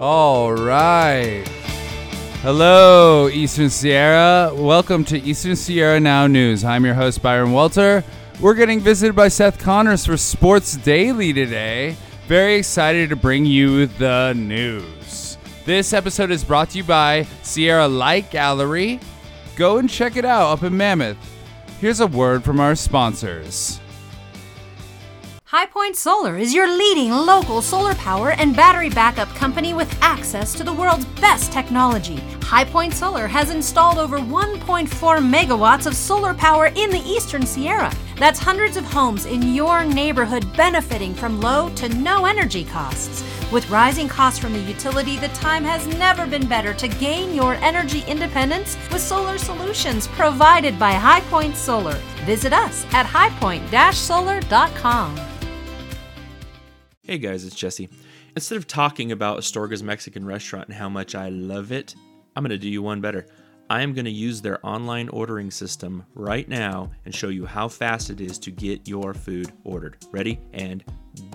All right. Hello, Eastern Sierra. Welcome to Eastern Sierra Now News. I'm your host, Byron Wolter. We're getting visited by Seth Connors for Sports Daily today. Very excited to bring you the news. This episode is brought to you by Sierra Light Gallery. Go and check it out up in Mammoth. Here's a word from our sponsors. High Point Solar is your leading local solar power and battery backup company with access to the world's best technology. High Point Solar has installed over 1.4 megawatts of solar power in the Eastern Sierra. That's hundreds of homes in your neighborhood benefiting from low to no energy costs. With rising costs from the utility, the time has never been better to gain your energy independence with solar solutions provided by High Point Solar. Visit us at highpoint-solar.com. Hey guys, it's Jesse. Instead of talking about Astorga's Mexican restaurant and how much I love it, I'm going to do you one better. I am going to use their online ordering system right now and show you how fast it is to get your food ordered. Ready and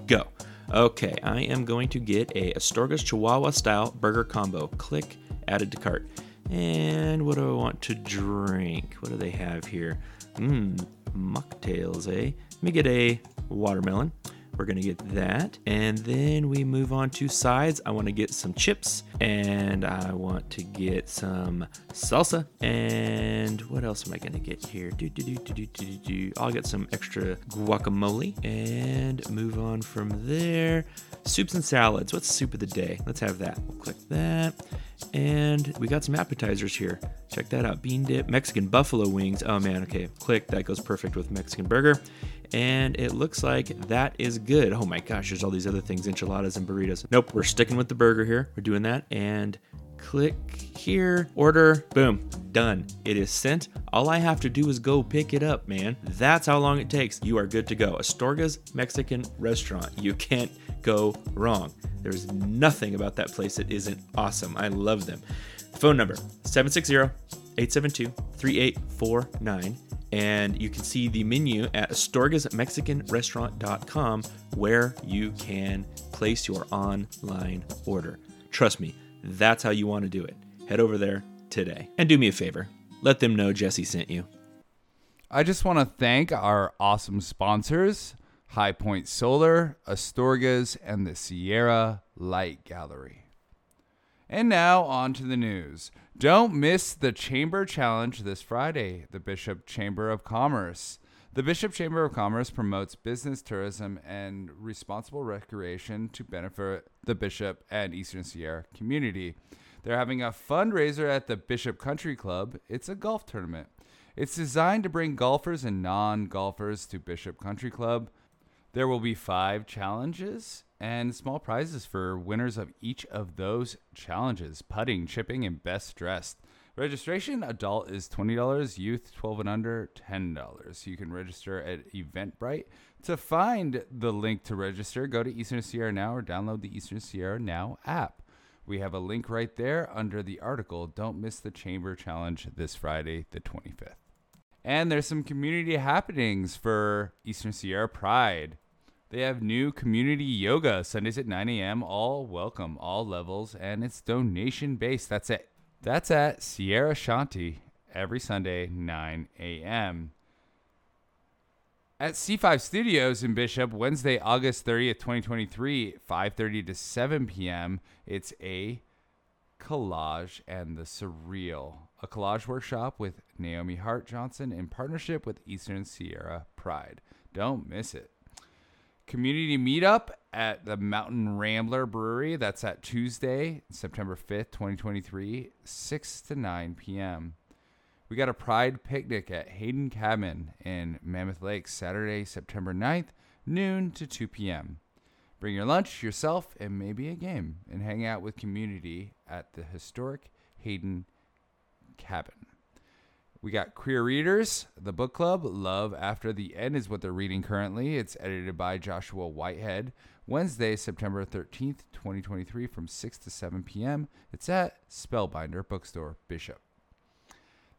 go. Okay, I am going to get a Astorga's Chihuahua style burger combo. Click added to cart. And what do I want to drink? What do they have here? Mmm, mocktails, eh? Let me get a watermelon. We're gonna get that. And then we move on to sides. I wanna get some chips and I want to get some salsa. And what else am I gonna get here? Do, do, do, do, do, do, do. I'll get some extra guacamole and move on from there. Soups and salads. What's soup of the day? Let's have that. We'll click that. And we got some appetizers here. Check that out. Bean dip, Mexican buffalo wings. Oh man, okay. Click. That goes perfect with Mexican burger. And it looks like that is good. Oh my gosh, there's all these other things enchiladas and burritos. Nope, we're sticking with the burger here. We're doing that. And click here, order, boom, done. It is sent. All I have to do is go pick it up, man. That's how long it takes. You are good to go. Astorga's Mexican restaurant. You can't go wrong. There's nothing about that place that isn't awesome. I love them. Phone number 760 872 3849. And you can see the menu at astorgasmexicanrestaurant.com where you can place your online order. Trust me, that's how you want to do it. Head over there today. And do me a favor let them know Jesse sent you. I just want to thank our awesome sponsors High Point Solar, Astorgas, and the Sierra Light Gallery. And now on to the news. Don't miss the Chamber Challenge this Friday, the Bishop Chamber of Commerce. The Bishop Chamber of Commerce promotes business, tourism, and responsible recreation to benefit the Bishop and Eastern Sierra community. They're having a fundraiser at the Bishop Country Club. It's a golf tournament. It's designed to bring golfers and non golfers to Bishop Country Club. There will be five challenges and small prizes for winners of each of those challenges putting, chipping, and best dressed. Registration adult is $20, youth 12 and under $10. You can register at Eventbrite. To find the link to register, go to Eastern Sierra Now or download the Eastern Sierra Now app. We have a link right there under the article. Don't miss the Chamber Challenge this Friday, the 25th. And there's some community happenings for Eastern Sierra Pride. They have new community yoga Sundays at 9 a.m. All welcome, all levels, and it's donation based. That's it. That's at Sierra Shanti every Sunday 9 a.m. At C5 Studios in Bishop, Wednesday, August 30th, 2023, 5:30 to 7 p.m. It's a collage and the surreal, a collage workshop with Naomi Hart Johnson in partnership with Eastern Sierra Pride. Don't miss it. Community meetup at the Mountain Rambler Brewery. That's at Tuesday, September 5th, 2023, 6 to 9 p.m. We got a pride picnic at Hayden Cabin in Mammoth Lake Saturday, September 9th, noon to 2 p.m. Bring your lunch, yourself, and maybe a game, and hang out with community at the historic Hayden Cabin. We got Queer Readers, the book club. Love After the End is what they're reading currently. It's edited by Joshua Whitehead. Wednesday, September 13th, 2023, from 6 to 7 p.m. It's at Spellbinder Bookstore, Bishop.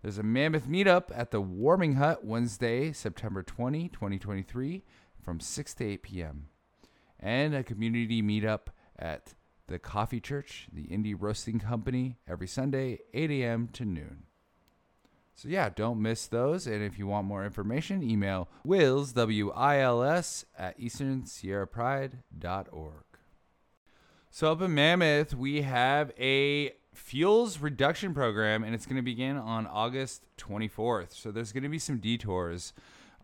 There's a mammoth meetup at the Warming Hut Wednesday, September 20, 2023, from 6 to 8 p.m. And a community meetup at the Coffee Church, the Indie Roasting Company, every Sunday, 8 a.m. to noon. So yeah, don't miss those. And if you want more information, email wills, W-I-L-S, at easternsierrapride.org. So up in Mammoth, we have a fuels reduction program, and it's going to begin on August 24th. So there's going to be some detours.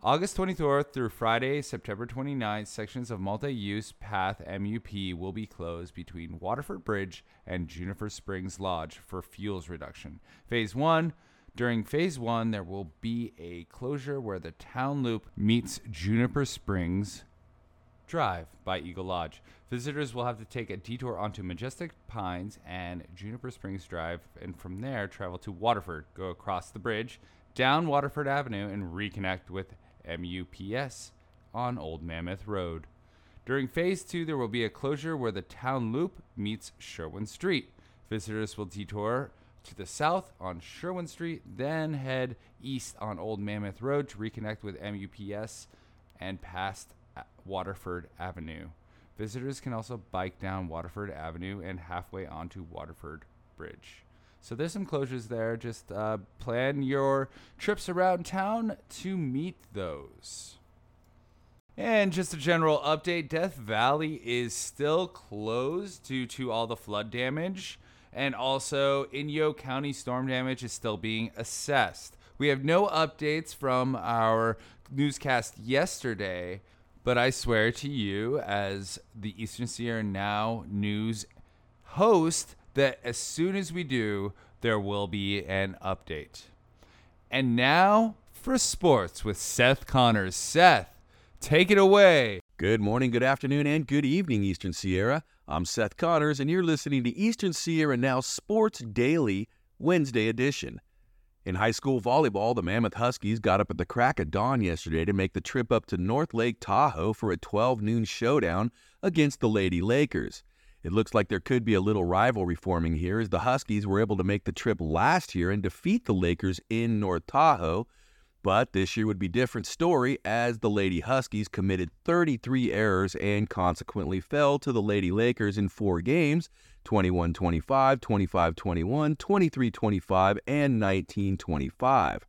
August 24th through Friday, September 29th, sections of multi use path MUP will be closed between Waterford Bridge and Juniper Springs Lodge for fuels reduction. Phase 1 During Phase 1, there will be a closure where the town loop meets Juniper Springs Drive by Eagle Lodge. Visitors will have to take a detour onto Majestic Pines and Juniper Springs Drive, and from there travel to Waterford, go across the bridge, down Waterford Avenue, and reconnect with MUPS on Old Mammoth Road. During Phase 2, there will be a closure where the town loop meets Sherwin Street. Visitors will detour to the south on Sherwin Street, then head east on Old Mammoth Road to reconnect with MUPS and past Waterford Avenue. Visitors can also bike down Waterford Avenue and halfway onto Waterford Bridge. So there's some closures there. Just uh, plan your trips around town to meet those. And just a general update Death Valley is still closed due to all the flood damage. And also, Inyo County storm damage is still being assessed. We have no updates from our newscast yesterday, but I swear to you, as the Eastern Sierra Now news host, that as soon as we do, there will be an update. And now for sports with Seth Connors. Seth, take it away. Good morning, good afternoon, and good evening, Eastern Sierra. I'm Seth Connors, and you're listening to Eastern Sierra Now Sports Daily, Wednesday edition. In high school volleyball, the Mammoth Huskies got up at the crack of dawn yesterday to make the trip up to North Lake Tahoe for a 12 noon showdown against the Lady Lakers. It looks like there could be a little rivalry forming here as the Huskies were able to make the trip last year and defeat the Lakers in North Tahoe. But this year would be different story as the Lady Huskies committed 33 errors and consequently fell to the Lady Lakers in four games 21 25, 25 21, 23 25, and 19 25.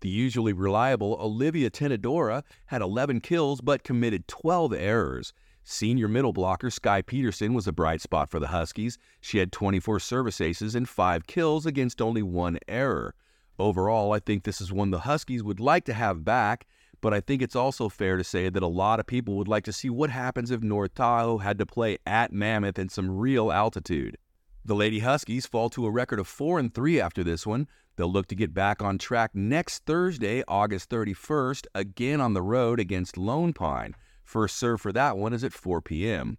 The usually reliable Olivia Tenedora had 11 kills but committed 12 errors. Senior middle blocker Sky Peterson was a bright spot for the Huskies. She had 24 service aces and 5 kills against only one error. Overall, I think this is one the Huskies would like to have back, but I think it's also fair to say that a lot of people would like to see what happens if North Tahoe had to play at Mammoth in some real altitude. The Lady Huskies fall to a record of 4 and 3 after this one. They'll look to get back on track next Thursday, August 31st, again on the road against Lone Pine. First serve for that one is at 4 p.m.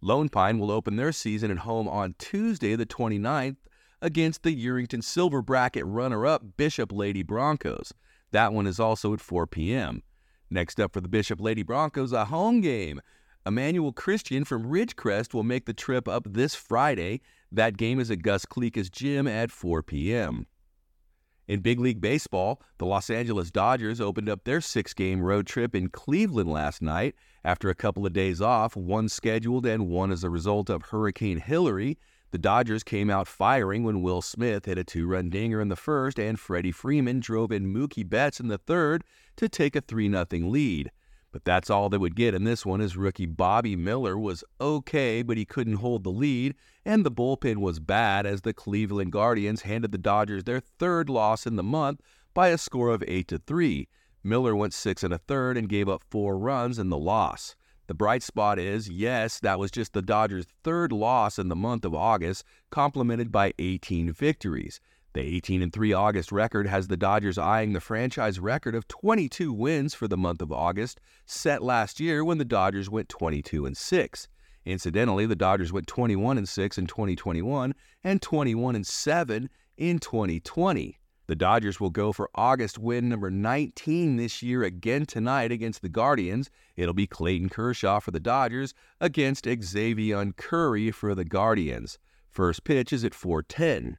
Lone Pine will open their season at home on Tuesday, the 29th, against the Yerington Silver Bracket runner up Bishop Lady Broncos. That one is also at 4 p.m. Next up for the Bishop Lady Broncos, a home game. Emmanuel Christian from Ridgecrest will make the trip up this Friday. That game is at Gus Klika's gym at 4 p.m. In Big League Baseball, the Los Angeles Dodgers opened up their six game road trip in Cleveland last night after a couple of days off, one scheduled and one as a result of Hurricane Hilary. The Dodgers came out firing when Will Smith hit a two run dinger in the first and Freddie Freeman drove in Mookie Betts in the third to take a 3 0 lead. But that's all they would get in this one as rookie Bobby Miller was okay, but he couldn't hold the lead, and the bullpen was bad as the Cleveland Guardians handed the Dodgers their third loss in the month by a score of 8 to 3. Miller went 6 and a third and gave up 4 runs in the loss. The bright spot is, yes, that was just the Dodgers' third loss in the month of August, complemented by 18 victories. The 18 and 3 August record has the Dodgers eyeing the franchise record of 22 wins for the month of August, set last year when the Dodgers went 22 and 6. Incidentally, the Dodgers went 21 and 6 in 2021 and 21 and 7 in 2020. The Dodgers will go for August win number 19 this year again tonight against the Guardians. It'll be Clayton Kershaw for the Dodgers against Xzavion Curry for the Guardians. First pitch is at 410.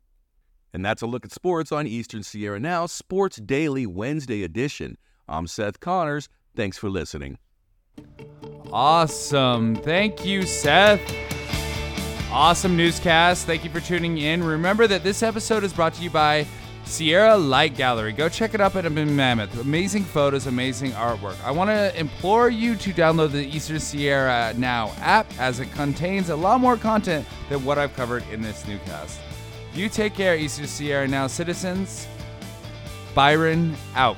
And that's a look at sports on Eastern Sierra Now, Sports Daily Wednesday edition. I'm Seth Connors. Thanks for listening. Awesome. Thank you, Seth. Awesome newscast. Thank you for tuning in. Remember that this episode is brought to you by Sierra Light Gallery. Go check it up at Mammoth. Amazing photos, amazing artwork. I want to implore you to download the Eastern Sierra Now app as it contains a lot more content than what I've covered in this newscast. You take care, Eastern Sierra Now citizens. Byron out.